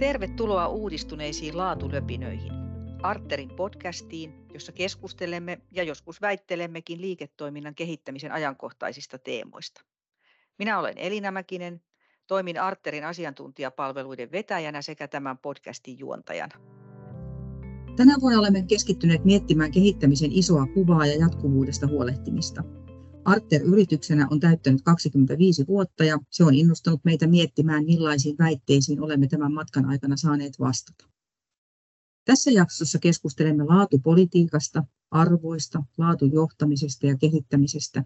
Tervetuloa uudistuneisiin laatulöpinöihin. Arterin podcastiin, jossa keskustelemme ja joskus väittelemmekin liiketoiminnan kehittämisen ajankohtaisista teemoista. Minä olen Elina Mäkinen, toimin Arterin asiantuntijapalveluiden vetäjänä sekä tämän podcastin juontajana. Tänä vuonna olemme keskittyneet miettimään kehittämisen isoa kuvaa ja jatkuvuudesta huolehtimista. Arter yrityksenä on täyttänyt 25 vuotta ja se on innostanut meitä miettimään, millaisiin väitteisiin olemme tämän matkan aikana saaneet vastata. Tässä jaksossa keskustelemme laatupolitiikasta, arvoista, laatujohtamisesta ja kehittämisestä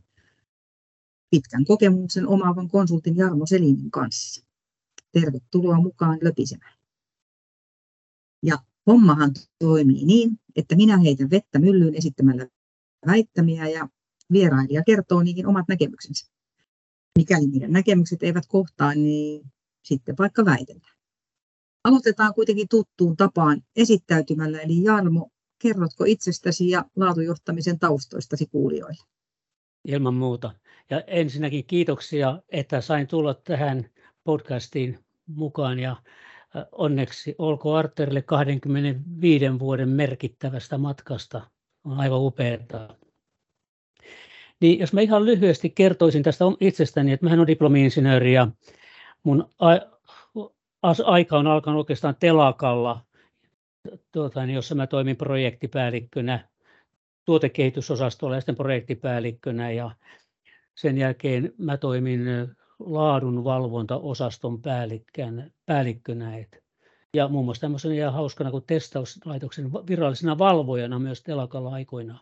pitkän kokemuksen omaavan konsultin Jarmo Selinin kanssa. Tervetuloa mukaan löpisemään. Ja hommahan toimii niin, että minä heitän vettä myllyyn esittämällä väittämiä ja vierailija kertoo niihin omat näkemyksensä. Mikäli niiden näkemykset eivät kohtaa, niin sitten vaikka väitellään. Aloitetaan kuitenkin tuttuun tapaan esittäytymällä, eli Jarmo, kerrotko itsestäsi ja laatujohtamisen taustoistasi kuulijoille? Ilman muuta. Ja ensinnäkin kiitoksia, että sain tulla tähän podcastiin mukaan ja onneksi olko Arterille 25 vuoden merkittävästä matkasta. On aivan upeaa. Niin jos mä ihan lyhyesti kertoisin tästä itsestäni, että mähän olen diplomi-insinööri ja mun aika on alkanut oikeastaan telakalla, tuota, niin jossa mä toimin projektipäällikkönä tuotekehitysosastolla ja sitten projektipäällikkönä ja sen jälkeen mä toimin laadunvalvontaosaston päällikkönä. Ja muun muassa tämmöisenä ihan hauskana kuin testauslaitoksen virallisena valvojana myös telakalla aikoinaan.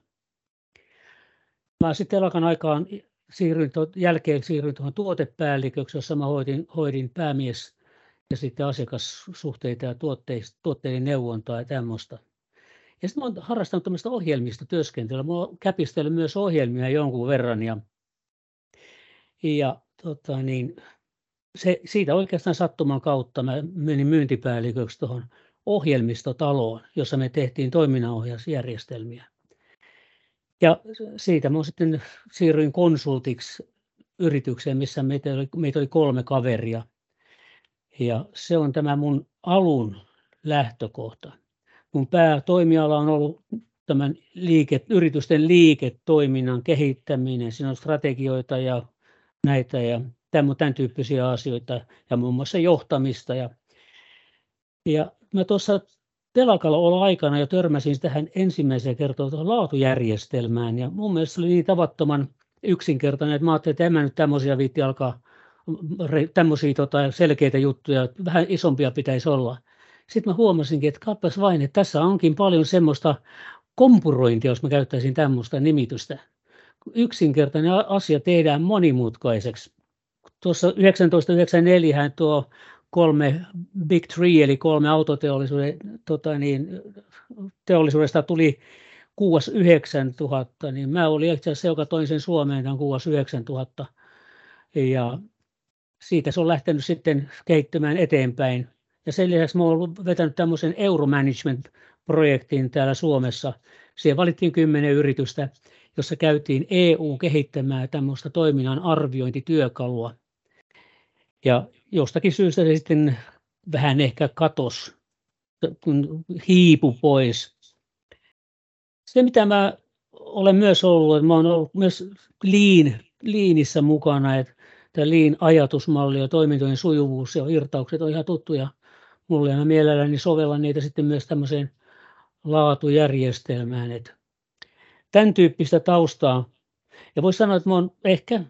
Mä sitten telakan aikaan siirryin, jälkeen siirryin tuohon tuotepäälliköksi, jossa mä hoidin, hoidin päämies ja sitten asiakassuhteita ja tuotteiden neuvontaa ja tämmöistä. Ja sitten mä olen harrastanut tämmöistä ohjelmistotyöskentelyä. Mä olen käpistellyt myös ohjelmia jonkun verran ja, ja tota niin, se, siitä oikeastaan sattuman kautta mä menin myyntipäälliköksi tuohon ohjelmistotaloon, jossa me tehtiin toiminnanohjausjärjestelmiä. Ja siitä mä sitten siirryin konsultiksi yritykseen, missä meitä oli, meitä oli kolme kaveria. Ja se on tämä mun alun lähtökohta. Mun päätoimiala on ollut tämän liike, yritysten liiketoiminnan kehittäminen. Siinä on strategioita ja näitä ja tämän, tämän tyyppisiä asioita ja muun muassa johtamista. Ja, ja mä tuossa telakalla olla aikana jo törmäsin tähän ensimmäiseen kertaan tuohon laatujärjestelmään ja mun mielestä se oli niin tavattoman yksinkertainen, että mä ajattelin, että en mä nyt tämmöisiä viitti alkaa tämmöisiä tota, selkeitä juttuja, vähän isompia pitäisi olla. Sitten mä huomasinkin, että kappas vain, että tässä onkin paljon semmoista kompurointia, jos mä käyttäisin tämmöistä nimitystä. Yksinkertainen asia tehdään monimutkaiseksi. Tuossa 1994 tuo kolme Big Three, eli kolme autoteollisuuden tota niin, teollisuudesta tuli kuuas 9000, niin mä olin itse asiassa se, joka toin sen Suomeen tämän kuuas 9000. Ja siitä se on lähtenyt sitten kehittymään eteenpäin. Ja sen lisäksi mä olen vetänyt tämmöisen Euromanagement-projektin täällä Suomessa. Siihen valittiin kymmenen yritystä, jossa käytiin EU kehittämään tämmöistä toiminnan arviointityökalua. Ja jostakin syystä se sitten vähän ehkä katos, kun hiipu pois. Se, mitä mä olen myös ollut, että mä olen ollut myös liin, liinissä mukana, että tämä liin ajatusmalli ja toimintojen sujuvuus ja irtaukset on ihan tuttuja mulle ja mä mielelläni sovellan niitä sitten myös tämmöiseen laatujärjestelmään. Että tämän tyyppistä taustaa. Ja voisi sanoa, että mä olen ehkä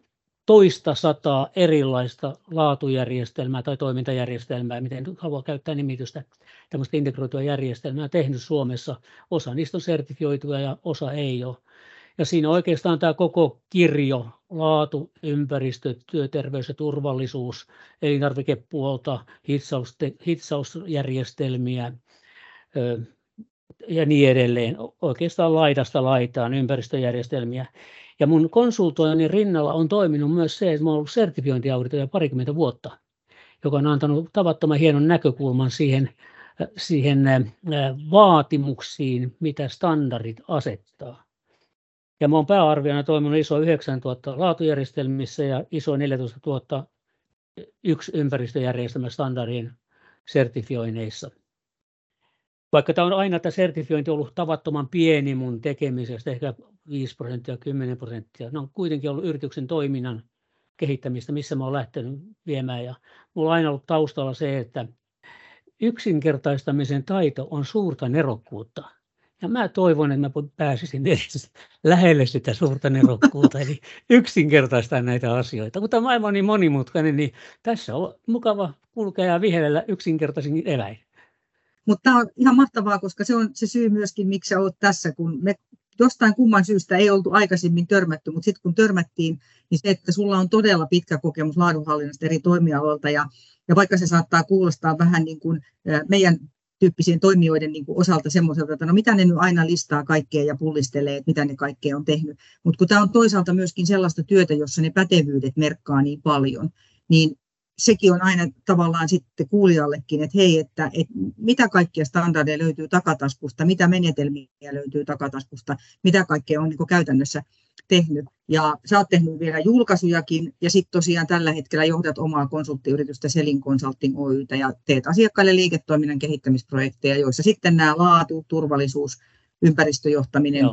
toista sataa erilaista laatujärjestelmää tai toimintajärjestelmää, miten haluaa käyttää nimitystä, tämmöistä integroitua järjestelmää tehnyt Suomessa. Osa niistä on sertifioituja ja osa ei ole. Ja siinä oikeastaan tämä koko kirjo, laatu, ympäristö, työterveys ja turvallisuus, elintarvikepuolta, hitsaus, hitsausjärjestelmiä ja niin edelleen. Oikeastaan laidasta laitaan ympäristöjärjestelmiä. Ja mun konsultoinnin rinnalla on toiminut myös se, että mä olen ollut sertifiointiauditoija parikymmentä vuotta, joka on antanut tavattoman hienon näkökulman siihen, siihen vaatimuksiin, mitä standardit asettaa. Ja mä olen pääarviona toiminut ISO 9000 laatujärjestelmissä ja ISO 14000 yksi ympäristöjärjestelmä standardin sertifioineissa. Vaikka tämä on aina tämä sertifiointi ollut tavattoman pieni mun tekemisestä, ehkä 5 prosenttia, 10 prosenttia. Ne on kuitenkin ollut yrityksen toiminnan kehittämistä, missä mä olen lähtenyt viemään. Ja mulla on aina ollut taustalla se, että yksinkertaistamisen taito on suurta nerokkuutta. Ja mä toivon, että mä pääsisin edes lähelle sitä suurta nerokkuutta, eli yksinkertaistaa näitä asioita. Mutta maailma on niin monimutkainen, niin tässä on mukava kulkea ja vihellä yksinkertaisin eläin. Mutta tämä on ihan mahtavaa, koska se on se syy myöskin, miksi oot tässä, kun me jostain kumman syystä ei oltu aikaisemmin törmätty, mutta sitten kun törmättiin, niin se, että sulla on todella pitkä kokemus laadunhallinnasta eri toimialoilta ja, ja vaikka se saattaa kuulostaa vähän niin kuin meidän tyyppisien toimijoiden niin kuin osalta semmoiselta, että no mitä ne nyt aina listaa kaikkea ja pullistelee, että mitä ne kaikkea on tehnyt. Mutta kun tämä on toisaalta myöskin sellaista työtä, jossa ne pätevyydet merkkaa niin paljon, niin sekin on aina tavallaan sitten kuulijallekin, että hei, että, että mitä kaikkia standardeja löytyy takataskusta, mitä menetelmiä löytyy takataskusta, mitä kaikkea on niin käytännössä tehnyt. Ja sä oot tehnyt vielä julkaisujakin ja sitten tosiaan tällä hetkellä johdat omaa konsulttiyritystä Selin Consulting Oytä ja teet asiakkaille liiketoiminnan kehittämisprojekteja, joissa sitten nämä laatu, turvallisuus, ympäristöjohtaminen.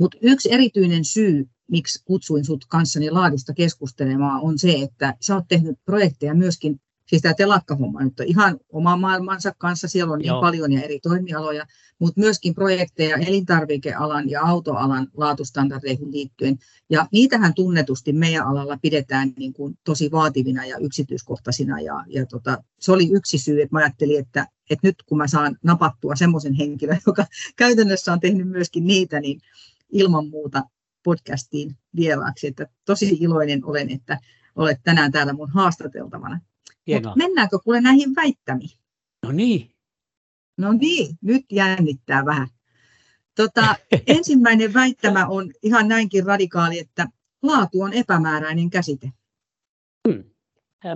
Mutta yksi erityinen syy, miksi kutsuin sut kanssani laadusta keskustelemaan, on se, että sä oot tehnyt projekteja myöskin siis tämä telakkahomma nyt on ihan oma maailmansa kanssa, siellä on niin Joo. paljon ja eri toimialoja, mutta myöskin projekteja elintarvikealan ja autoalan laatustandardeihin liittyen. Ja niitähän tunnetusti meidän alalla pidetään niin kuin tosi vaativina ja yksityiskohtaisina. Ja, ja tota, se oli yksi syy, että mä ajattelin, että, että nyt kun mä saan napattua semmoisen henkilön, joka käytännössä on tehnyt myöskin niitä, niin ilman muuta podcastiin vieraaksi. Että tosi iloinen olen, että olet tänään täällä mun haastateltavana. Hienoa. mennäänkö kuule näihin väittämiin? No niin. No niin, nyt jännittää vähän. Tota, ensimmäinen väittämä on ihan näinkin radikaali, että laatu on epämääräinen käsite. Hmm.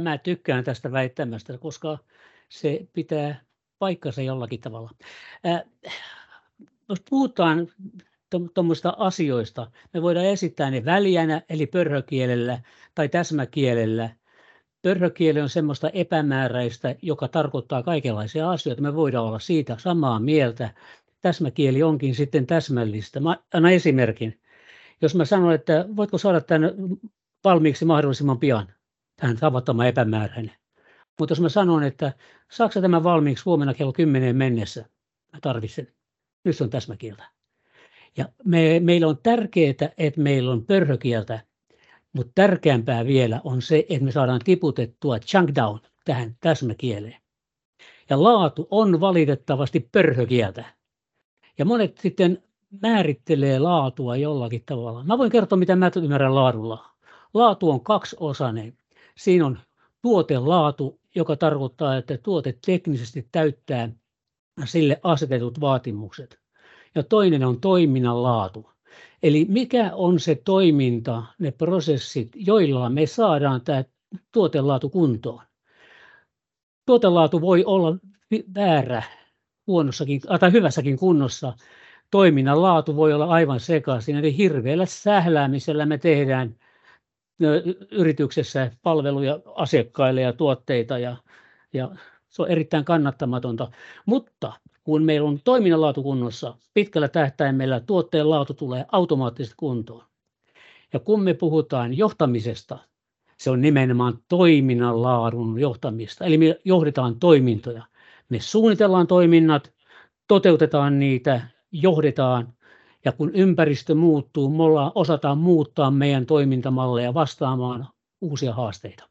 Mä tykkään tästä väittämästä, koska se pitää paikkansa jollakin tavalla. Äh, jos puhutaan tuommoista asioista, me voidaan esittää ne väljänä, eli pörhökielellä tai täsmäkielellä, Pörhökieli on semmoista epämääräistä, joka tarkoittaa kaikenlaisia asioita. Me voidaan olla siitä samaa mieltä. Täsmäkieli onkin sitten täsmällistä. Mä annan esimerkin. Jos mä sanon, että voitko saada tämän valmiiksi mahdollisimman pian, tähän tavattoman epämääräinen. Mutta jos mä sanon, että saako tämä valmiiksi huomenna kello 10 mennessä, mä tarvitsen. Nyt se on täsmäkieltä. Ja me, meillä on tärkeää, että meillä on pörhökieltä, mutta tärkeämpää vielä on se, että me saadaan tiputettua chunk down tähän täsmäkieleen. Ja laatu on valitettavasti pörhökieltä. Ja monet sitten määrittelee laatua jollakin tavalla. Mä voin kertoa, mitä mä ymmärrän laadulla. Laatu on kaksiosainen. Siinä on tuotelaatu, joka tarkoittaa, että tuote teknisesti täyttää sille asetetut vaatimukset. Ja toinen on toiminnan laatu. Eli mikä on se toiminta, ne prosessit, joilla me saadaan tämä tuotelaatu kuntoon. Tuotelaatu voi olla väärä huonossakin tai hyvässäkin kunnossa. Toiminnan laatu voi olla aivan sekaisin. Eli hirveällä sähläämisellä me tehdään yrityksessä palveluja asiakkaille ja tuotteita ja, ja se on erittäin kannattamatonta. Mutta kun meillä on toiminnan laatu kunnossa, pitkällä tähtäimellä tuotteen laatu tulee automaattisesti kuntoon. Ja kun me puhutaan johtamisesta, se on nimenomaan toiminnan laadun johtamista. Eli me johdetaan toimintoja. Me suunnitellaan toiminnat, toteutetaan niitä, johdetaan. Ja kun ympäristö muuttuu, me ollaan, osataan muuttaa meidän toimintamalleja vastaamaan uusia haasteita.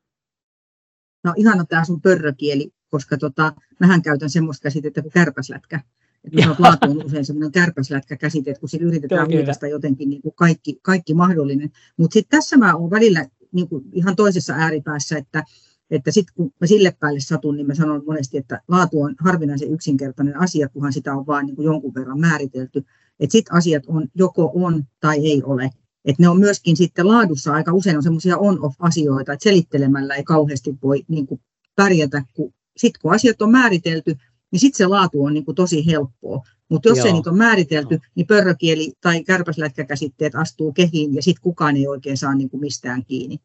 No ihana tämä sun pörrökieli koska tota, mähän käytän semmoista käsitettä kuin kärpäslätkä. Että on laatu on usein semmoinen kärpäslätkä käsite, kun sillä yritetään huikasta jotenkin niin kuin kaikki, kaikki mahdollinen. Mutta sitten tässä mä oon välillä niin kuin ihan toisessa ääripäässä, että, että sitten kun mä sille päälle satun, niin mä sanon monesti, että laatu on harvinaisen yksinkertainen asia, kunhan sitä on vaan niin kuin jonkun verran määritelty. Että sitten asiat on joko on tai ei ole. Että ne on myöskin sitten laadussa aika usein on semmoisia on-off-asioita, että selittelemällä ei kauheasti voi niin kuin pärjätä, kun sitten kun asiat on määritelty, niin sitten se laatu on niin kuin tosi helppoa. Mutta jos Joo. ei niitä ole määritelty, niin pörrökieli tai kärpäslätkäkäsitteet astuu kehiin ja sitten kukaan ei oikein saa niin kuin mistään kiinni.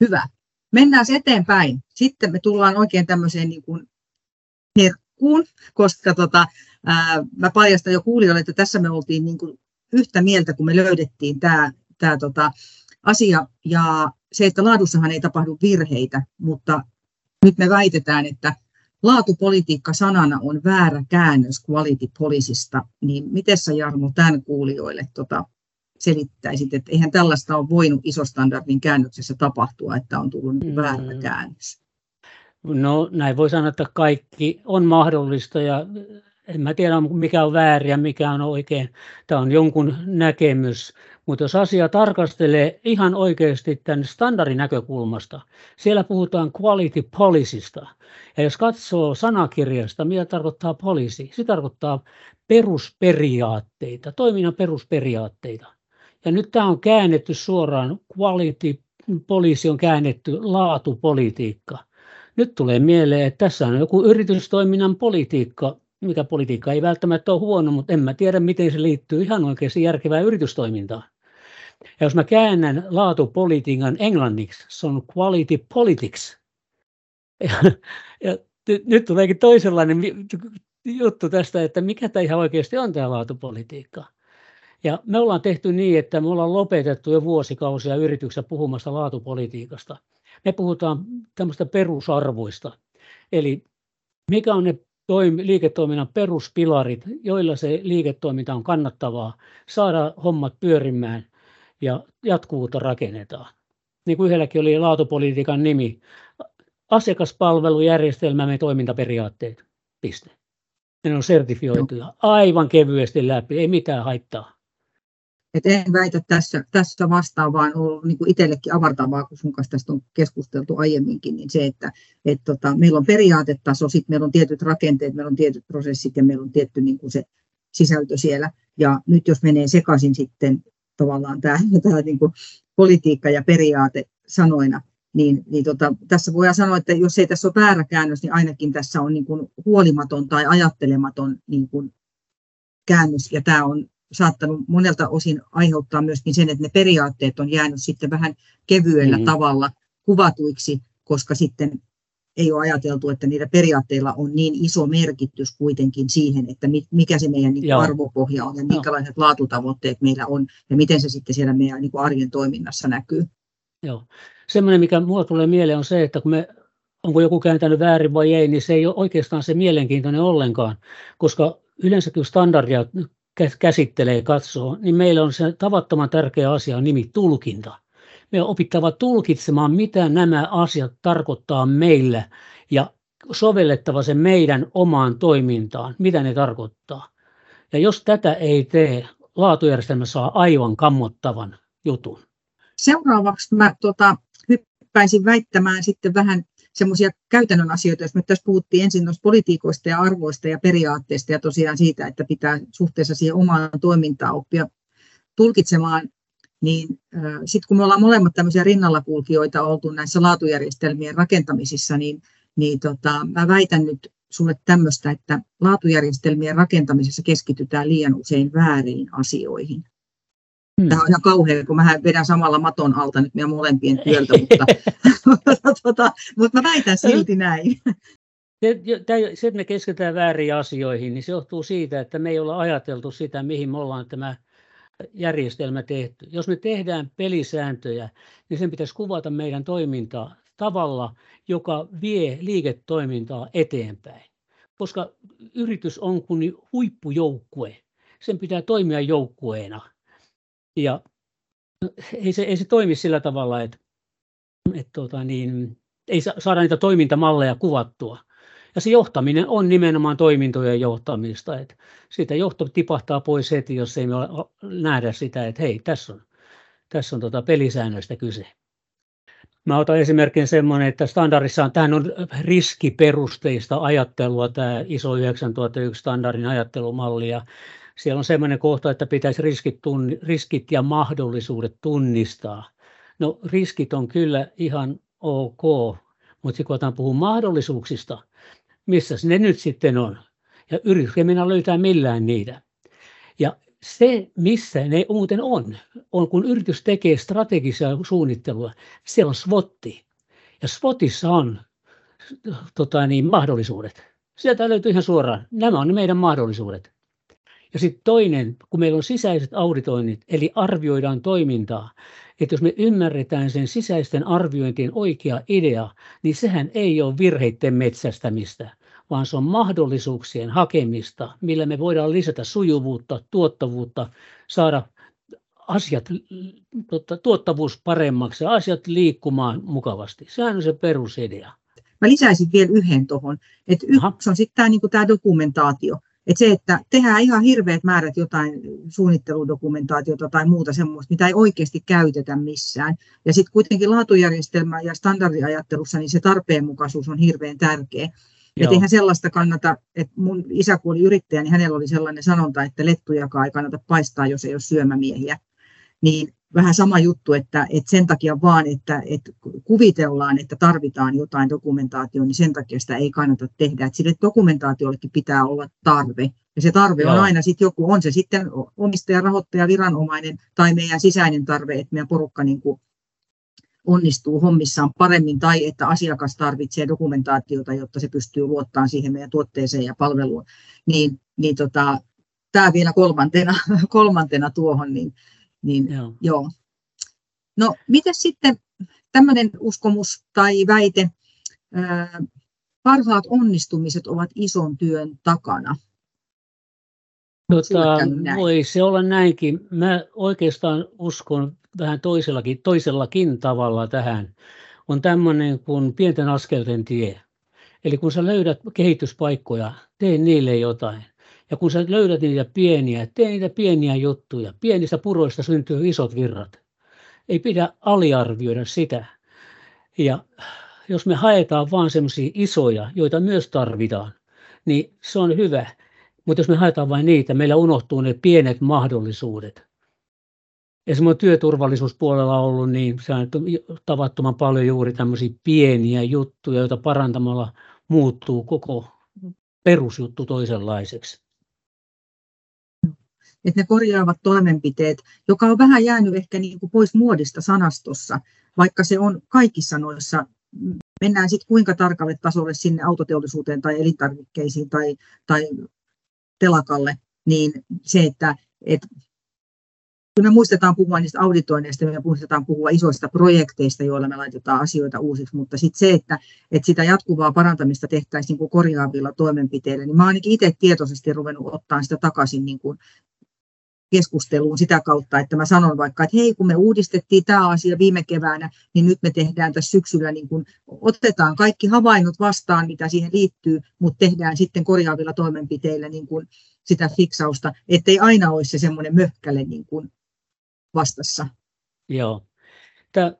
Hyvä. mennään eteenpäin. Sitten me tullaan oikein tämmöiseen niin kuin herkkuun, koska tota, ää, mä paljastan jo kuulijoille, että tässä me oltiin niin kuin yhtä mieltä, kun me löydettiin tämä, tämä tota, asia. Ja se, että laadussahan ei tapahdu virheitä, mutta nyt me väitetään, että laatupolitiikka sanana on väärä käännös quality policysta, niin miten sä Jarmo tämän kuulijoille tota, selittäisit, että eihän tällaista ole voinut isostandardin käännöksessä tapahtua, että on tullut niin väärä mm. käännös? No näin voi sanoa, että kaikki on mahdollista ja en mä tiedä mikä on väärin ja mikä on oikein. Tämä on jonkun näkemys. Mutta jos asia tarkastelee ihan oikeasti tämän standardin näkökulmasta, siellä puhutaan quality policysta. Ja jos katsoo sanakirjasta, mitä tarkoittaa policy, se tarkoittaa perusperiaatteita, toiminnan perusperiaatteita. Ja nyt tämä on käännetty suoraan, quality policy on käännetty laatupolitiikka. Nyt tulee mieleen, että tässä on joku yritystoiminnan politiikka, mikä politiikka ei välttämättä ole huono, mutta en mä tiedä, miten se liittyy ihan oikeasti järkevään yritystoimintaan. Ja jos mä käännän laatupolitiikan englanniksi, se on quality politics. Ja, ja nyt tuleekin toisenlainen juttu tästä, että mikä tämä ihan oikeasti on tämä laatupolitiikka. Ja me ollaan tehty niin, että me ollaan lopetettu jo vuosikausia yrityksessä puhumasta laatupolitiikasta. Me puhutaan tämmöistä perusarvoista. Eli mikä on ne toimi, liiketoiminnan peruspilarit, joilla se liiketoiminta on kannattavaa, saada hommat pyörimään ja jatkuvuutta rakennetaan. Niin kuin yhdelläkin oli laatupolitiikan nimi, asiakaspalvelujärjestelmämme toimintaperiaatteet, piste. Ne on sertifioituja aivan kevyesti läpi, ei mitään haittaa. Et en väitä tässä, tässä vastaan, vaan on ollut niin itsellekin avartavaa, kun sun kanssa tästä on keskusteltu aiemminkin, niin se, että et tota, meillä on periaatetaso, sitten meillä on tietyt rakenteet, meillä on tietyt prosessit ja meillä on tietty niin kuin se sisältö siellä. Ja nyt jos menee sekaisin sitten tavallaan tämä, tämä niin kuin politiikka ja periaate sanoina, niin, niin tota, tässä voidaan sanoa, että jos ei tässä ole väärä käännös, niin ainakin tässä on niin kuin huolimaton tai ajattelematon niin kuin käännös, ja tämä on saattanut monelta osin aiheuttaa myöskin sen, että ne periaatteet on jäänyt sitten vähän kevyellä mm. tavalla kuvatuiksi, koska sitten ei ole ajateltu, että niillä periaatteilla on niin iso merkitys kuitenkin siihen, että mikä se meidän niin arvopohja on ja minkälaiset Joo. laatutavoitteet meillä on ja miten se sitten siellä meidän niin arjen toiminnassa näkyy. Joo. Semmoinen, mikä minulle tulee mieleen, on se, että kun me, onko joku kääntänyt väärin vai ei, niin se ei ole oikeastaan se mielenkiintoinen ollenkaan, koska yleensä kun standardia käsittelee, katsoo, niin meillä on se tavattoman tärkeä asia, nimi tulkinta. Me on opittava tulkitsemaan, mitä nämä asiat tarkoittaa meillä ja sovellettava se meidän omaan toimintaan, mitä ne tarkoittaa. Ja jos tätä ei tee, laatujärjestelmä saa aivan kammottavan jutun. Seuraavaksi mä tota, hyppäisin väittämään sitten vähän semmoisia käytännön asioita, jos me tässä puhuttiin ensin noista politiikoista ja arvoista ja periaatteista ja tosiaan siitä, että pitää suhteessa siihen omaan toimintaan oppia tulkitsemaan, niin äh, sitten kun me ollaan molemmat tämmöisiä rinnallakulkijoita oltu näissä laatujärjestelmien rakentamisissa, niin, niin tota, mä väitän nyt sulle tämmöistä, että laatujärjestelmien rakentamisessa keskitytään liian usein väärin asioihin. Hmm. Tämä on ihan kauhean, kun mä vedän samalla maton alta nyt meidän molempien työltä, mutta, tota, mutta mä väitän silti näin. Se, se, että me keskitytään väärin asioihin, niin se johtuu siitä, että me ei olla ajateltu sitä, mihin me ollaan tämä järjestelmä tehty. Jos me tehdään pelisääntöjä, niin sen pitäisi kuvata meidän toimintaa tavalla, joka vie liiketoimintaa eteenpäin. Koska yritys on kuin huippujoukkue. Sen pitää toimia joukkueena – ja ei se, ei se toimi sillä tavalla, että, että tuota, niin, ei saada niitä toimintamalleja kuvattua. Ja se johtaminen on nimenomaan toimintojen johtamista. Että siitä johto tipahtaa pois heti, jos ei me nähdä sitä, että hei, tässä on, tässä on tuota pelisäännöistä kyse. Mä otan esimerkin semmoinen, että standardissa on, tähän on riskiperusteista ajattelua, tämä ISO 9001 standardin ajattelumalli, ja siellä on sellainen kohta, että pitäisi riskit, tunni, riskit ja mahdollisuudet tunnistaa. No riskit on kyllä ihan ok, mutta kun otan puhun mahdollisuuksista, missä ne nyt sitten on? Ja yrityksiä minä löytää millään niitä. Ja se, missä ne muuten on, on kun yritys tekee strategisia suunnittelua, se on SWOTi. Ja SWOTissa on tota niin, mahdollisuudet. Sieltä löytyy ihan suoraan. Nämä on ne meidän mahdollisuudet. Ja sitten toinen, kun meillä on sisäiset auditoinnit, eli arvioidaan toimintaa, että jos me ymmärretään sen sisäisten arviointien oikea idea, niin sehän ei ole virheiden metsästämistä, vaan se on mahdollisuuksien hakemista, millä me voidaan lisätä sujuvuutta, tuottavuutta, saada asiat, tuota, tuottavuus paremmaksi ja asiat liikkumaan mukavasti. Sehän on se perusidea. Mä lisäisin vielä yhden tuohon, että yksi on sitten tämä niinku dokumentaatio. Että se, että tehdään ihan hirveät määrät jotain suunnitteludokumentaatiota tai muuta semmoista, mitä ei oikeasti käytetä missään. Ja sitten kuitenkin laatujärjestelmä ja standardiajattelussa niin se tarpeenmukaisuus on hirveän tärkeä. Että eihän sellaista kannata, että mun isä kun oli yrittäjä, niin hänellä oli sellainen sanonta, että lettujakaan ei kannata paistaa, jos ei ole syömämiehiä. Niin vähän sama juttu, että, että sen takia vaan, että, että kuvitellaan, että tarvitaan jotain dokumentaatioon, niin sen takia sitä ei kannata tehdä. Että sille dokumentaatiollekin pitää olla tarve. Ja se tarve Joo. on aina sitten joku, on se sitten omistaja, rahoittaja, viranomainen tai meidän sisäinen tarve, että meidän porukka niin kuin onnistuu hommissaan paremmin tai että asiakas tarvitsee dokumentaatiota, jotta se pystyy luottamaan siihen meidän tuotteeseen ja palveluun. Niin, niin tota, tämä vielä kolmantena, kolmantena tuohon, niin niin, joo. joo. No, miten sitten tämmöinen uskomus tai väite, ää, parhaat onnistumiset ovat ison työn takana? Tota, voi se olla näinkin. Mä oikeastaan uskon vähän toisellakin, toisellakin tavalla tähän. On tämmöinen kuin pienten askelten tie. Eli kun sä löydät kehityspaikkoja, tee niille jotain. Ja kun sä löydät niitä pieniä, tee niitä pieniä juttuja. Pienistä puroista syntyy isot virrat. Ei pidä aliarvioida sitä. Ja jos me haetaan vaan semmoisia isoja, joita myös tarvitaan, niin se on hyvä. Mutta jos me haetaan vain niitä, meillä unohtuu ne pienet mahdollisuudet. Esimerkiksi työturvallisuuspuolella on ollut niin se on tavattoman paljon juuri tämmöisiä pieniä juttuja, joita parantamalla muuttuu koko perusjuttu toisenlaiseksi että ne korjaavat toimenpiteet, joka on vähän jäänyt ehkä niin kuin pois muodista sanastossa, vaikka se on kaikissa noissa, mennään sitten kuinka tarkalle tasolle sinne autoteollisuuteen tai elintarvikkeisiin tai, tai telakalle, niin se, että, että me muistetaan puhua niistä auditoinneista, me muistetaan puhua isoista projekteista, joilla me laitetaan asioita uusiksi, mutta sitten se, että, että sitä jatkuvaa parantamista tehtäisiin niin korjaavilla toimenpiteillä, niin mä ainakin itse tietoisesti ruvennut ottaa sitä takaisin niin kuin keskusteluun sitä kautta, että mä sanon vaikka, että hei, kun me uudistettiin tämä asia viime keväänä, niin nyt me tehdään tässä syksyllä, niin kun otetaan kaikki havainnot vastaan, mitä siihen liittyy, mutta tehdään sitten korjaavilla toimenpiteillä niin kun sitä fiksausta, ettei aina olisi se semmoinen möhkäle niin kun vastassa. Joo. Tämä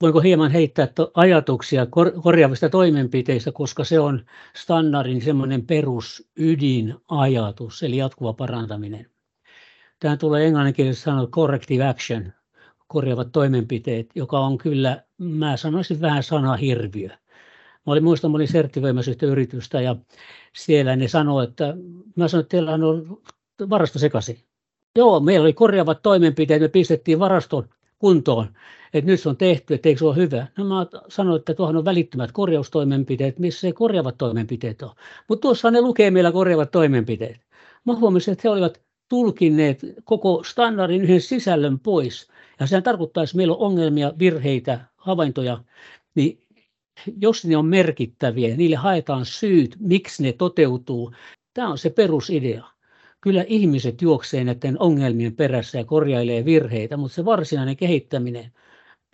voinko hieman heittää ajatuksia korjaavista toimenpiteistä, koska se on standardin semmoinen perusydinajatus, eli jatkuva parantaminen. Tähän tulee englanninkielisesti sanoa corrective action, korjaavat toimenpiteet, joka on kyllä, mä sanoisin vähän sana hirviö. Mä olin muistan, mä olin sertifioimassa yritystä ja siellä ne sanoi, että mä sanoin, että teillä on varasto sekaisin. Joo, meillä oli korjaavat toimenpiteet, me pistettiin varaston kuntoon, että nyt se on tehty, että eikö se ole hyvä. No mä sanoin, että tuohon on välittömät korjaustoimenpiteet, missä ei korjaavat toimenpiteet ole. Mutta tuossa ne lukee meillä korjaavat toimenpiteet. Mä huomasin, että he olivat tulkinneet koko standardin yhden sisällön pois. Ja sehän tarkoittaa, että meillä on ongelmia, virheitä, havaintoja, niin jos ne on merkittäviä, niille haetaan syyt, miksi ne toteutuu. Tämä on se perusidea. Kyllä ihmiset juoksee näiden ongelmien perässä ja korjailee virheitä, mutta se varsinainen kehittäminen,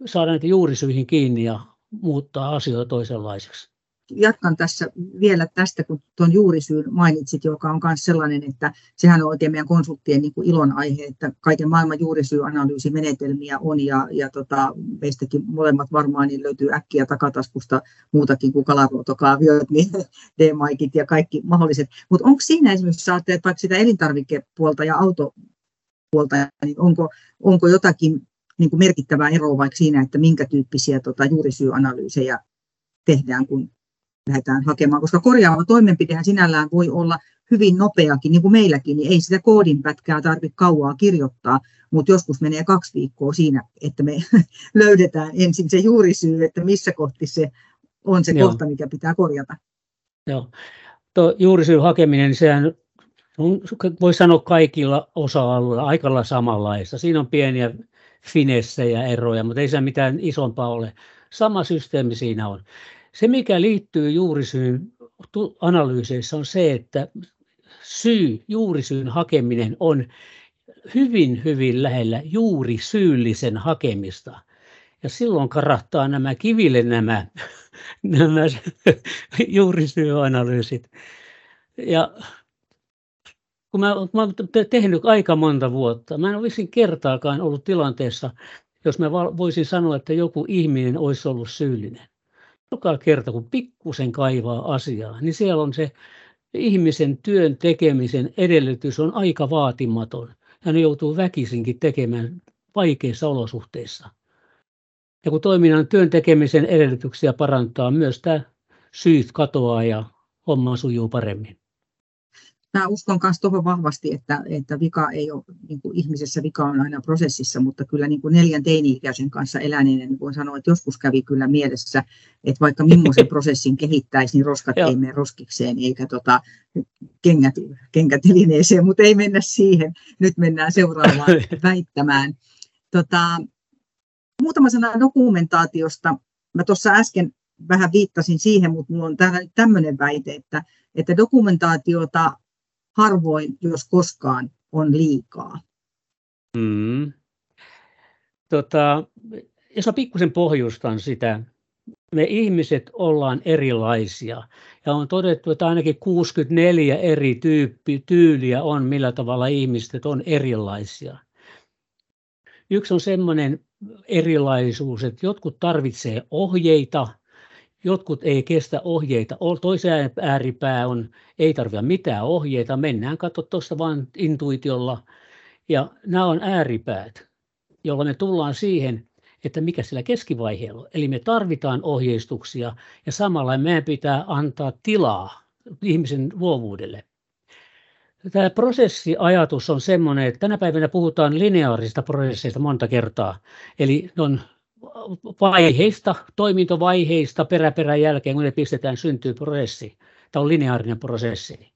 saada näitä juurisyihin kiinni ja muuttaa asioita toisenlaiseksi jatkan tässä vielä tästä, kun tuon juurisyyn mainitsit, joka on myös sellainen, että sehän on oikein meidän konsulttien niin kuin ilon aihe, että kaiken maailman juurisyyanalyysimimenetelmiä on ja, ja tota, meistäkin molemmat varmaan niin löytyy äkkiä takataskusta muutakin kuin kalaruotokaaviot, niin D-maikit ja kaikki mahdolliset. Mutta onko siinä esimerkiksi, jos ajattelet vaikka sitä elintarvikepuolta ja autopuolta, niin onko, onko jotakin niin kuin merkittävää eroa vaikka siinä, että minkä tyyppisiä tota, juurisyyanalyysejä tehdään, kun lähdetään hakemaan, koska korjaava toimenpidehän sinällään voi olla hyvin nopeakin, niin kuin meilläkin, niin ei sitä koodinpätkää tarvitse kauaa kirjoittaa, mutta joskus menee kaksi viikkoa siinä, että me löydetään ensin se juurisyy, että missä kohti se on se Joo. kohta, mikä pitää korjata. Joo. Tuo juurisyyn hakeminen, niin sehän on, voi sanoa kaikilla osa-alueilla aika lailla samanlaista. Siinä on pieniä finessejä eroja, mutta ei se mitään isompaa ole. Sama systeemi siinä on. Se, mikä liittyy juurisyyn analyyseissä, on se, että syy, juurisyyn hakeminen on hyvin, hyvin lähellä juuri syyllisen hakemista. Ja silloin karahtaa nämä kiville nämä, nämä juurisyyanalyysit. Ja kun mä, mä olen tehnyt aika monta vuotta, mä en olisi kertaakaan ollut tilanteessa, jos mä voisin sanoa, että joku ihminen olisi ollut syyllinen. Joka kerta, kun pikkusen kaivaa asiaa, niin siellä on se ihmisen työn tekemisen edellytys on aika vaatimaton. Hän joutuu väkisinkin tekemään vaikeissa olosuhteissa. Ja kun toiminnan työn tekemisen edellytyksiä parantaa, myös tämä syyt katoaa ja homma sujuu paremmin mä uskon myös tuohon vahvasti, että, että vika ei ole, niin kuin ihmisessä vika on aina prosessissa, mutta kyllä niin kuin neljän teini-ikäisen kanssa eläneen, niin kuin sanoin, että joskus kävi kyllä mielessä, että vaikka millaisen prosessin kehittäisi, niin roskat ei mene roskikseen, eikä tota, kengät, kengätelineeseen, mutta ei mennä siihen. Nyt mennään seuraavaan väittämään. Tota, muutama sana dokumentaatiosta. Mä tuossa äsken vähän viittasin siihen, mutta minulla on tämmöinen väite, että, että dokumentaatiota harvoin, jos koskaan, on liikaa. Mm. Tota, jos mä pikkusen pohjustan sitä, me ihmiset ollaan erilaisia. Ja on todettu, että ainakin 64 eri tyyppi, tyyliä on, millä tavalla ihmiset on erilaisia. Yksi on semmoinen erilaisuus, että jotkut tarvitsee ohjeita, jotkut ei kestä ohjeita. Toisen ääripää on, ei tarvitse mitään ohjeita, mennään katso tuosta vain intuitiolla. Ja nämä on ääripäät, jolla me tullaan siihen, että mikä sillä keskivaiheella on. Eli me tarvitaan ohjeistuksia ja samalla meidän pitää antaa tilaa ihmisen luovuudelle. Tämä prosessiajatus on sellainen, että tänä päivänä puhutaan lineaarisista prosesseista monta kertaa. Eli on vaiheista, toimintovaiheista peräperän jälkeen, kun ne pistetään, syntyy prosessi. Tämä on lineaarinen prosessi.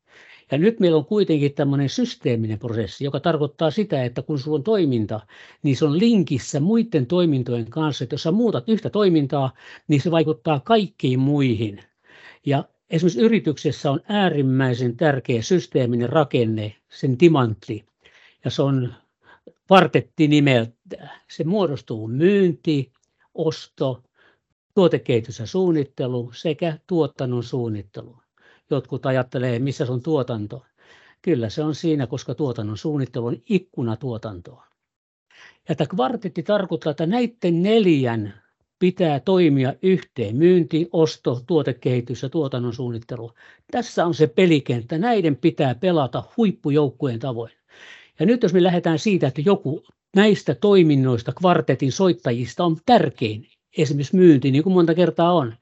Ja nyt meillä on kuitenkin tämmöinen systeeminen prosessi, joka tarkoittaa sitä, että kun sulla on toiminta, niin se on linkissä muiden toimintojen kanssa. Että jos sä muutat yhtä toimintaa, niin se vaikuttaa kaikkiin muihin. Ja esimerkiksi yrityksessä on äärimmäisen tärkeä systeeminen rakenne, sen timantti. Ja se on kvartetti nimeltä. Se muodostuu myynti, osto, tuotekehitys ja suunnittelu sekä tuotannon suunnittelu. Jotkut ajattelee, missä se on tuotanto. Kyllä se on siinä, koska tuotannon suunnittelu on ikkuna tuotantoon. Ja tämä kvartetti tarkoittaa, että näiden neljän pitää toimia yhteen. Myynti, osto, tuotekehitys ja tuotannon suunnittelu. Tässä on se pelikenttä. Näiden pitää pelata huippujoukkueen tavoin. Ja nyt jos me lähdetään siitä, että joku näistä toiminnoista kvartetin soittajista on tärkein, esimerkiksi myynti, niin kuin monta kertaa on,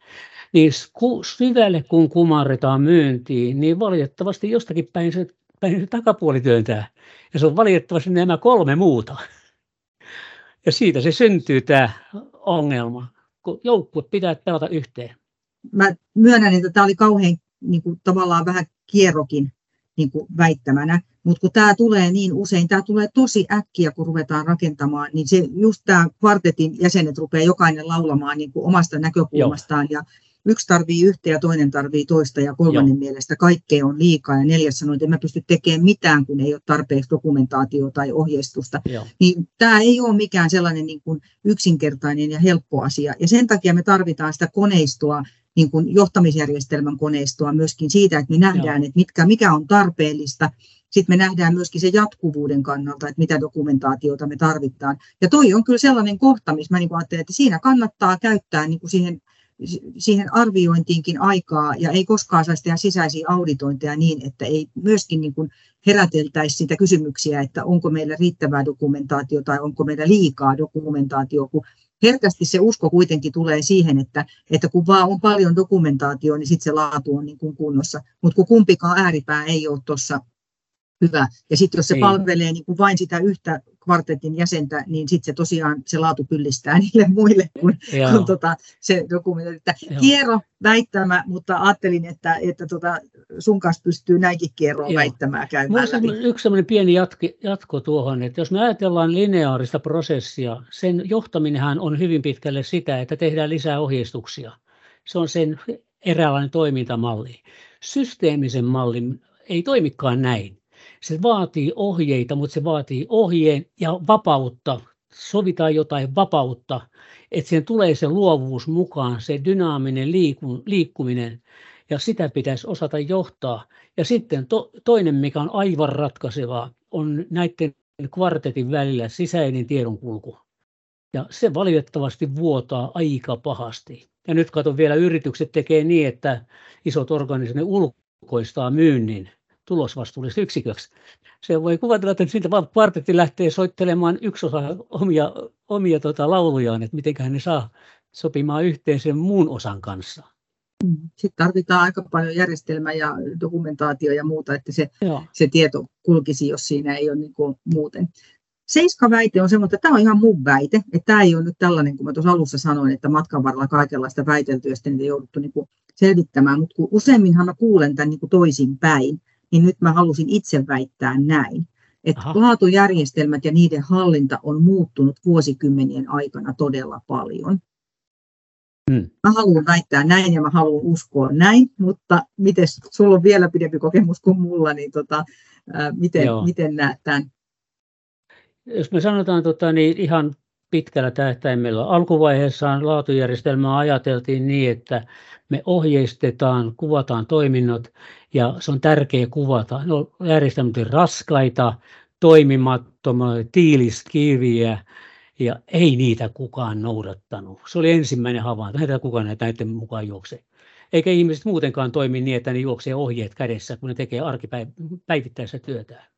niin syvälle kun kumarretaan myyntiin, niin valitettavasti jostakin päin se, päin se takapuoli työntää. Ja se on valitettavasti nämä kolme muuta. Ja siitä se syntyy tämä ongelma, kun joukkue pitää pelata yhteen. Mä myönnän, että tämä oli kauhean niin kuin, tavallaan vähän kierrokin niin kuin väittämänä. Mutta kun tämä tulee niin usein, tämä tulee tosi äkkiä, kun ruvetaan rakentamaan, niin se just tämä kvartetin jäsenet rupeaa jokainen laulamaan niin kuin omasta näkökulmastaan. Joo. Ja yksi tarvii yhtä ja toinen tarvii toista ja kolmannen Joo. mielestä kaikkea on liikaa. Ja neljäs sanoi, että en mä pysty tekemään mitään, kun ei ole tarpeeksi dokumentaatiota tai ohjeistusta. Joo. Niin tämä ei ole mikään sellainen niin kuin yksinkertainen ja helppo asia. Ja sen takia me tarvitaan sitä koneistoa, niin kuin johtamisjärjestelmän koneistoa myöskin siitä, että me nähdään, Joo. että mitkä, mikä on tarpeellista. Sitten me nähdään myöskin se jatkuvuuden kannalta, että mitä dokumentaatiota me tarvitaan. Ja toi on kyllä sellainen kohta, missä mä niin ajattelen, että siinä kannattaa käyttää niin kuin siihen, siihen arviointiinkin aikaa ja ei koskaan saisi tehdä sisäisiä auditointeja niin, että ei myöskin niin kuin heräteltäisi sitä kysymyksiä, että onko meillä riittävää dokumentaatiota tai onko meillä liikaa dokumentaatiota, kun herkästi se usko kuitenkin tulee siihen, että, että kun vaan on paljon dokumentaatio, niin sitten se laatu on niin kuin kunnossa. Mutta kun kumpikaan ääripää ei ole tuossa hyvä. Ja sitten jos se niin. palvelee niin kuin vain sitä yhtä kvartetin jäsentä, niin sitten se tosiaan se laatu pyllistää niille muille, kun, kun tota, se dokumentti. Että kiero väittämä, mutta ajattelin, että, että tota, sun kanssa pystyy näinkin kierroa väittämään käymään läpi. Yksi sellainen pieni jatko, jatko tuohon, että jos me ajatellaan lineaarista prosessia, sen johtaminenhan on hyvin pitkälle sitä, että tehdään lisää ohjeistuksia. Se on sen eräänlainen toimintamalli. Systeemisen mallin ei toimikaan näin se vaatii ohjeita, mutta se vaatii ohjeen ja vapautta. Sovitaan jotain vapautta, että siihen tulee se luovuus mukaan, se dynaaminen liiku, liikkuminen, ja sitä pitäisi osata johtaa. Ja sitten to, toinen, mikä on aivan ratkaisevaa, on näiden kvartetin välillä sisäinen tiedonkulku. Ja se valitettavasti vuotaa aika pahasti. Ja nyt katon vielä, yritykset tekee niin, että isot organismit ulkoistaa myynnin tulosvastuulliseksi yksiköksi. Se voi kuvatella, että siitä vaan kvartetti lähtee soittelemaan yksi osa omia, omia tota, laulujaan, että miten ne saa sopimaan yhteen sen muun osan kanssa. Mm. Sitten tarvitaan aika paljon järjestelmää ja dokumentaatio ja muuta, että se, se tieto kulkisi, jos siinä ei ole niin kuin muuten. Seiska-väite on semmoinen, että tämä on ihan mun väite, että tämä ei ole nyt tällainen, kun mä tuossa alussa sanoin, että matkan varrella kaikenlaista väiteltyä ja sitten niitä jouduttu niin kuin selvittämään, mutta useimminhan mä kuulen tämän niin kuin toisinpäin niin nyt mä halusin itse väittää näin. Että laatujärjestelmät ja niiden hallinta on muuttunut vuosikymmenien aikana todella paljon. Hmm. Mä haluan väittää näin ja mä haluan uskoa näin, mutta miten sulla on vielä pidempi kokemus kuin mulla, niin tota, ää, miten, miten näet tämän? Jos me sanotaan tota, niin ihan pitkällä tähtäimellä. Alkuvaiheessaan laatujärjestelmää ajateltiin niin, että me ohjeistetaan, kuvataan toiminnot ja se on tärkeä kuvata. No, järjestelmät raskaita, toimimattomia, tiiliskiviä ja ei niitä kukaan noudattanut. Se oli ensimmäinen havainto, että kukaan näiden mukaan juoksee. Eikä ihmiset muutenkaan toimi niin, että ne juoksee ohjeet kädessä, kun ne tekee arkipäivittäistä työtään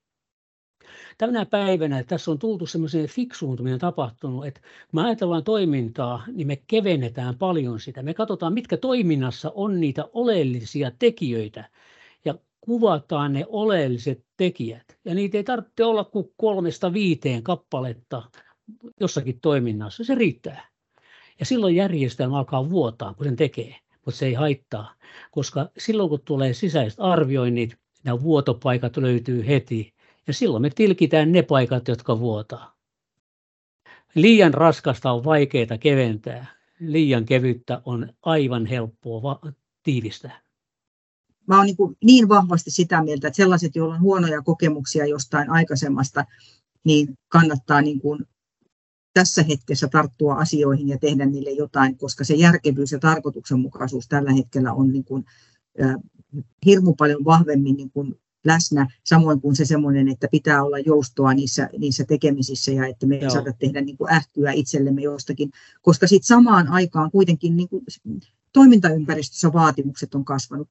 tänä päivänä tässä on tultu semmoiseen fiksuuntuminen tapahtunut, että kun me ajatellaan toimintaa, niin me kevennetään paljon sitä. Me katsotaan, mitkä toiminnassa on niitä oleellisia tekijöitä ja kuvataan ne oleelliset tekijät. Ja niitä ei tarvitse olla kuin kolmesta viiteen kappaletta jossakin toiminnassa. Se riittää. Ja silloin järjestelmä alkaa vuotaa, kun sen tekee, mutta se ei haittaa, koska silloin kun tulee sisäiset arvioinnit, nämä vuotopaikat löytyy heti ja silloin me tilkitään ne paikat, jotka vuotaa. Liian raskasta on vaikeaa keventää. Liian kevyttä on aivan helppoa va- tiivistää. Mä olen niin, niin vahvasti sitä mieltä, että sellaiset, joilla on huonoja kokemuksia jostain aikaisemmasta, niin kannattaa niin kuin tässä hetkessä tarttua asioihin ja tehdä niille jotain, koska se järkevyys ja tarkoituksenmukaisuus tällä hetkellä on niin kuin, äh, hirmu paljon vahvemmin niin kuin läsnä, samoin kuin se semmoinen, että pitää olla joustoa niissä, niissä tekemisissä ja että me ei saada tehdä niin kuin ähkyä itsellemme jostakin, koska sitten samaan aikaan kuitenkin niin kuin toimintaympäristössä vaatimukset on kasvanut.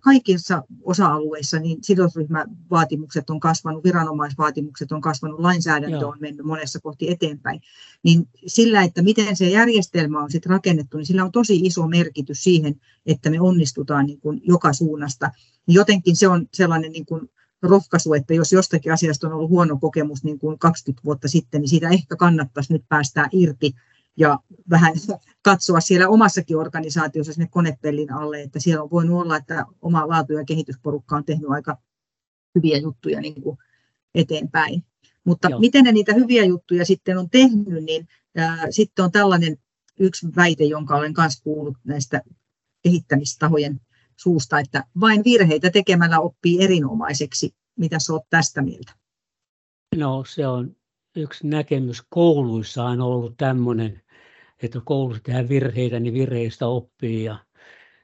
Kaikissa osa-alueissa niin sidosryhmävaatimukset on kasvanut, viranomaisvaatimukset on kasvanut, lainsäädäntö Joo. on mennyt monessa kohti eteenpäin. Niin sillä, että miten se järjestelmä on sitten rakennettu, niin sillä on tosi iso merkitys siihen, että me onnistutaan niin kuin joka suunnasta. Niin jotenkin se on sellainen niin kuin rohkaisu, että jos jostakin asiasta on ollut huono kokemus niin kuin 20 vuotta sitten, niin siitä ehkä kannattaisi nyt päästää irti ja vähän katsoa siellä omassakin organisaatiossa sinne konepellin alle, että siellä on voinut olla, että oma laatu- ja kehitysporukka on tehnyt aika hyviä juttuja niin kuin eteenpäin. Mutta Joo. miten ne niitä hyviä juttuja sitten on tehnyt, niin ää, sitten on tällainen yksi väite, jonka olen myös kuullut näistä kehittämistahojen suusta, että vain virheitä tekemällä oppii erinomaiseksi. Mitä sä oot tästä mieltä? No se on yksi näkemys kouluissa on ollut tämmöinen, että koulussa tehdään virheitä, niin virheistä oppii. Ja...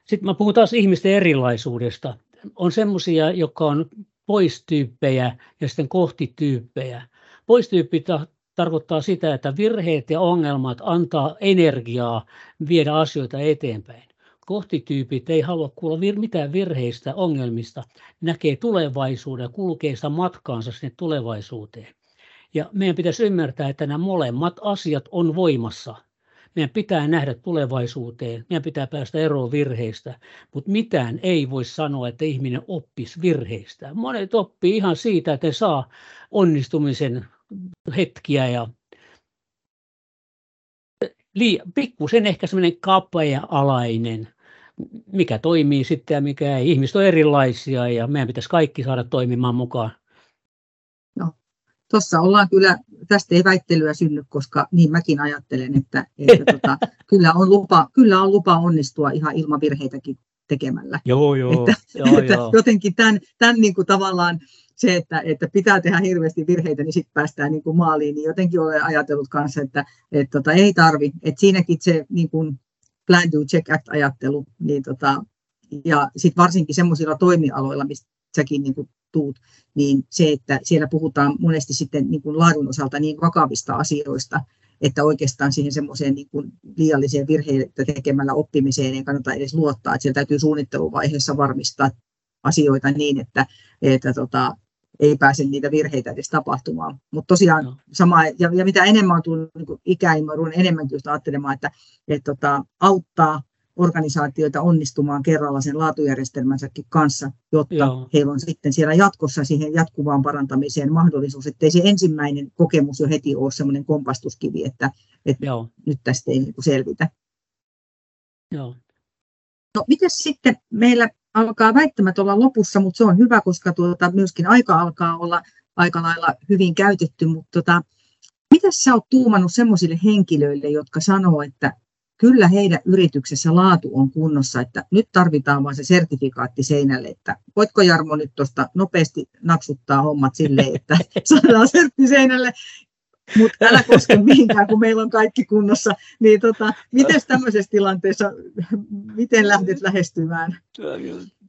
Sitten mä puhun taas ihmisten erilaisuudesta. On semmoisia, jotka on poistyyppejä ja sitten kohtityyppejä. Poistyyppi ta- tarkoittaa sitä, että virheet ja ongelmat antaa energiaa viedä asioita eteenpäin. Kohtityypit ei halua kuulla vir- mitään virheistä, ongelmista, näkee tulevaisuuden ja kulkee sitä matkaansa sinne tulevaisuuteen. Ja meidän pitäisi ymmärtää, että nämä molemmat asiat on voimassa. Meidän pitää nähdä tulevaisuuteen, meidän pitää päästä eroon virheistä, mutta mitään ei voi sanoa, että ihminen oppisi virheistä. Monet oppii ihan siitä, että saa onnistumisen hetkiä ja pikkusen ehkä semmoinen kapea-alainen, mikä toimii sitten ja mikä ei. Ihmiset on erilaisia ja meidän pitäisi kaikki saada toimimaan mukaan. No, tuossa ollaan kyllä, tästä ei väittelyä synny, koska niin mäkin ajattelen, että, että tota, kyllä, on lupa, kyllä on lupa onnistua ihan ilman virheitäkin tekemällä. Joo, joo. Että, joo, että joo. Jotenkin tämän, tämän niin kuin tavallaan se, että, että pitää tehdä hirveästi virheitä, niin sitten päästään niin kuin maaliin, niin jotenkin olen ajatellut kanssa, että, että tota, ei tarvi. Että siinäkin se niin kuin plan, do, check, act ajattelu, niin tota, ja sitten varsinkin semmoisilla toimialoilla, mistä säkin niin kuin tuut, niin se, että siellä puhutaan monesti sitten niin kuin laadun osalta niin vakavista asioista, että oikeastaan siihen semmoiseen niin kuin liialliseen virheitä tekemällä oppimiseen ei kannata edes luottaa, että siellä täytyy suunnitteluvaiheessa varmistaa asioita niin, että, että tota, ei pääse niitä virheitä edes tapahtumaan. Mutta tosiaan no. sama, ja, ja, mitä enemmän on tullut niin ikään, mä enemmänkin just ajattelemaan, että, että tota, auttaa organisaatioita onnistumaan kerralla sen laatujärjestelmänsäkin kanssa, jotta Joo. heillä on sitten siellä jatkossa siihen jatkuvaan parantamiseen mahdollisuus, ettei se ensimmäinen kokemus jo heti ole semmoinen kompastuskivi, että, että Joo. nyt tästä ei niin selvitä. Joo. No, miten sitten meillä alkaa väittämättä olla lopussa, mutta se on hyvä, koska tuota, myöskin aika alkaa olla aika lailla hyvin käytetty, mutta tota, mitä sä oot tuumannut sellaisille henkilöille, jotka sanoo, että kyllä heidän yrityksessä laatu on kunnossa, että nyt tarvitaan vain se sertifikaatti seinälle, että voitko Jarmo nyt tuosta nopeasti napsuttaa hommat silleen, että saadaan sertti seinälle, mutta älä koske mihinkään, kun meillä on kaikki kunnossa. Niin tota, miten tämmöisessä tilanteessa, miten lähdet lähestymään?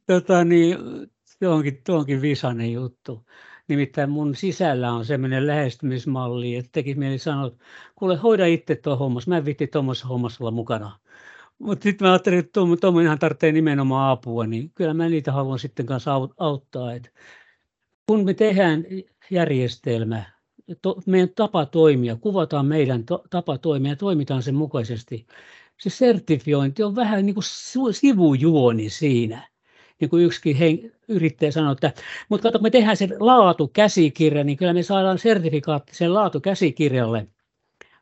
Tota, niin, tuo onkin, tuo onkin visainen juttu. Nimittäin mun sisällä on semmoinen lähestymismalli, että tekisi mieli sanoa, että kuule hoida itse tuo hommas, mä en vitti tuommoisessa hommassa olla mukana. Mutta sitten mä ajattelin, että tuommoinenhan tarvitsee nimenomaan apua, niin kyllä mä niitä haluan sitten kanssa auttaa. Et kun me tehdään järjestelmä, to, meidän tapa toimia, kuvataan meidän to, tapa toimia ja toimitaan sen mukaisesti. Se sertifiointi on vähän niin kuin sivujuoni siinä. Niin kuin yksikin hen, yrittäjä sanoi, että mutta kato, me tehdään se laatukäsikirja, niin kyllä me saadaan sertifikaatti sen laatukäsikirjalle.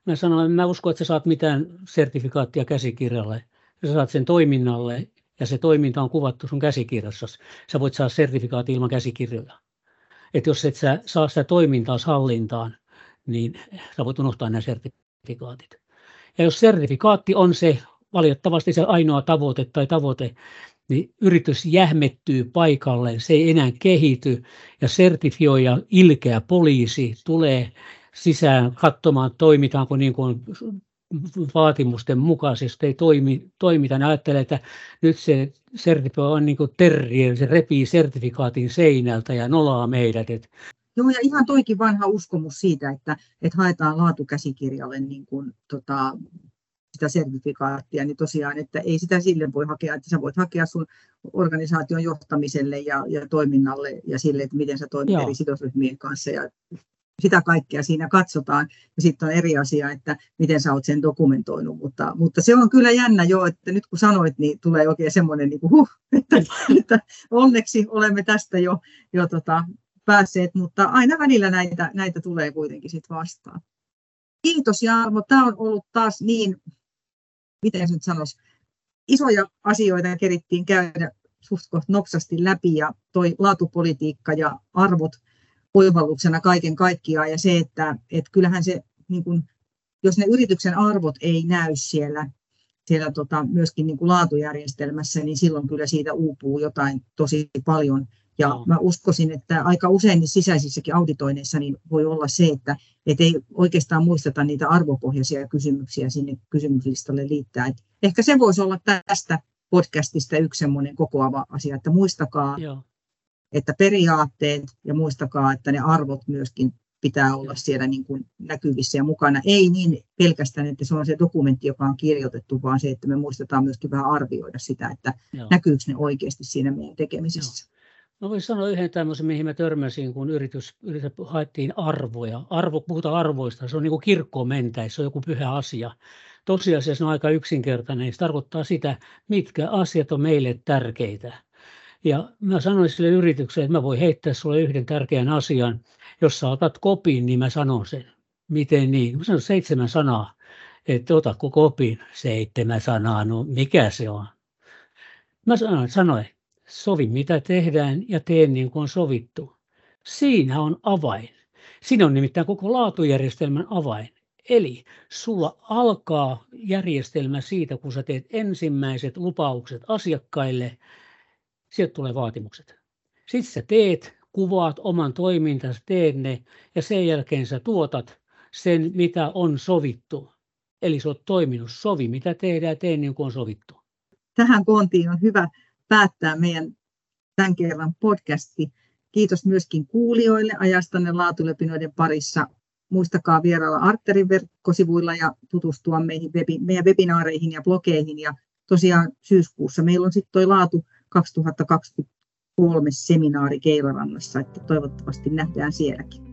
Mä sanoin, mä uskon, että sä saat mitään sertifikaattia käsikirjalle. Sä saat sen toiminnalle ja se toiminta on kuvattu sun käsikirjassa. Sä voit saada sertifikaatin ilman käsikirjoja että jos et sä saa sitä toimintaa hallintaan, niin sä voit unohtaa nämä sertifikaatit. Ja jos sertifikaatti on se valitettavasti se ainoa tavoite tai tavoite, niin yritys jähmettyy paikalle, se ei enää kehity ja sertifioija ilkeä poliisi tulee sisään katsomaan, toimitaanko niin kuin vaatimusten mukaisesti ei toimi, toimita, niin ajattelee, että nyt se sertifio on niin kuin terrier, se repii sertifikaatin seinältä ja nolaa meidät. Et. Joo, ja ihan toikin vanha uskomus siitä, että, että haetaan laatukäsikirjalle niin kuin, tota, sitä sertifikaattia, niin tosiaan, että ei sitä sille voi hakea, että sä voit hakea sun organisaation johtamiselle ja, ja toiminnalle ja sille, että miten sä toimit Joo. eri sidosryhmien kanssa ja sitä kaikkea siinä katsotaan. Ja sitten on eri asia, että miten sä oot sen dokumentoinut. Mutta, mutta se on kyllä jännä jo, että nyt kun sanoit, niin tulee oikein semmoinen niin kuin, huh, että, että, onneksi olemme tästä jo, jo tota, päässeet, mutta aina välillä näitä, näitä tulee kuitenkin sitten vastaan. Kiitos Jarmo. Tämä on ollut taas niin, miten se nyt sanoisi, isoja asioita kerittiin käydä suht nopsasti läpi ja toi laatupolitiikka ja arvot oivalluksena kaiken kaikkiaan ja se, että, että kyllähän se, niin kuin, jos ne yrityksen arvot ei näy siellä, siellä tota, myöskin niin kuin laatujärjestelmässä, niin silloin kyllä siitä uupuu jotain tosi paljon. Ja no. mä uskoisin, että aika usein sisäisissäkin auditoinneissa niin voi olla se, että et ei oikeastaan muisteta niitä arvopohjaisia kysymyksiä sinne kysymyslistalle liittää. Et ehkä se voisi olla tästä podcastista yksi semmoinen kokoava asia, että muistakaa Joo että periaatteet ja muistakaa, että ne arvot myöskin pitää olla siellä niin kuin näkyvissä ja mukana. Ei niin pelkästään, että se on se dokumentti, joka on kirjoitettu, vaan se, että me muistetaan myöskin vähän arvioida sitä, että Joo. näkyykö ne oikeasti siinä meidän tekemisessä. Joo. Mä voisin sanoa yhden tämmöisen, mihin mä törmäsin, kun yritys, yritys haettiin arvoja. Arvo, puhutaan arvoista, se on niin kuin kirkkoon mentäisi, se on joku pyhä asia. tosiasiassa on aika yksinkertainen. Se tarkoittaa sitä, mitkä asiat on meille tärkeitä. Ja mä sanoin sille yritykselle, että mä voin heittää sulle yhden tärkeän asian. Jos sä otat kopin, niin mä sanon sen. Miten niin? Mä sanon seitsemän sanaa. Että otatko kopin? Seitsemän sanaa, no mikä se on? Mä sanoin, sanoin, sovi mitä tehdään ja tee niin kuin on sovittu. Siinä on avain. Siinä on nimittäin koko laatujärjestelmän avain. Eli sulla alkaa järjestelmä siitä, kun sä teet ensimmäiset lupaukset asiakkaille, sieltä tulee vaatimukset. Sitten sä teet, kuvaat oman toimintasi, teet ne ja sen jälkeen sä tuotat sen, mitä on sovittu. Eli sä oot toiminut, sovi mitä tehdään tee niin kuin on sovittu. Tähän koontiin on hyvä päättää meidän tämän kerran podcasti. Kiitos myöskin kuulijoille ajastanne laatulepinoiden parissa. Muistakaa vierailla Arterin verkkosivuilla ja tutustua meihin webi, meidän webinaareihin ja blogeihin. Ja tosiaan syyskuussa meillä on sitten tuo Laatu 2023 seminaari Keilarannassa, että toivottavasti nähdään sielläkin.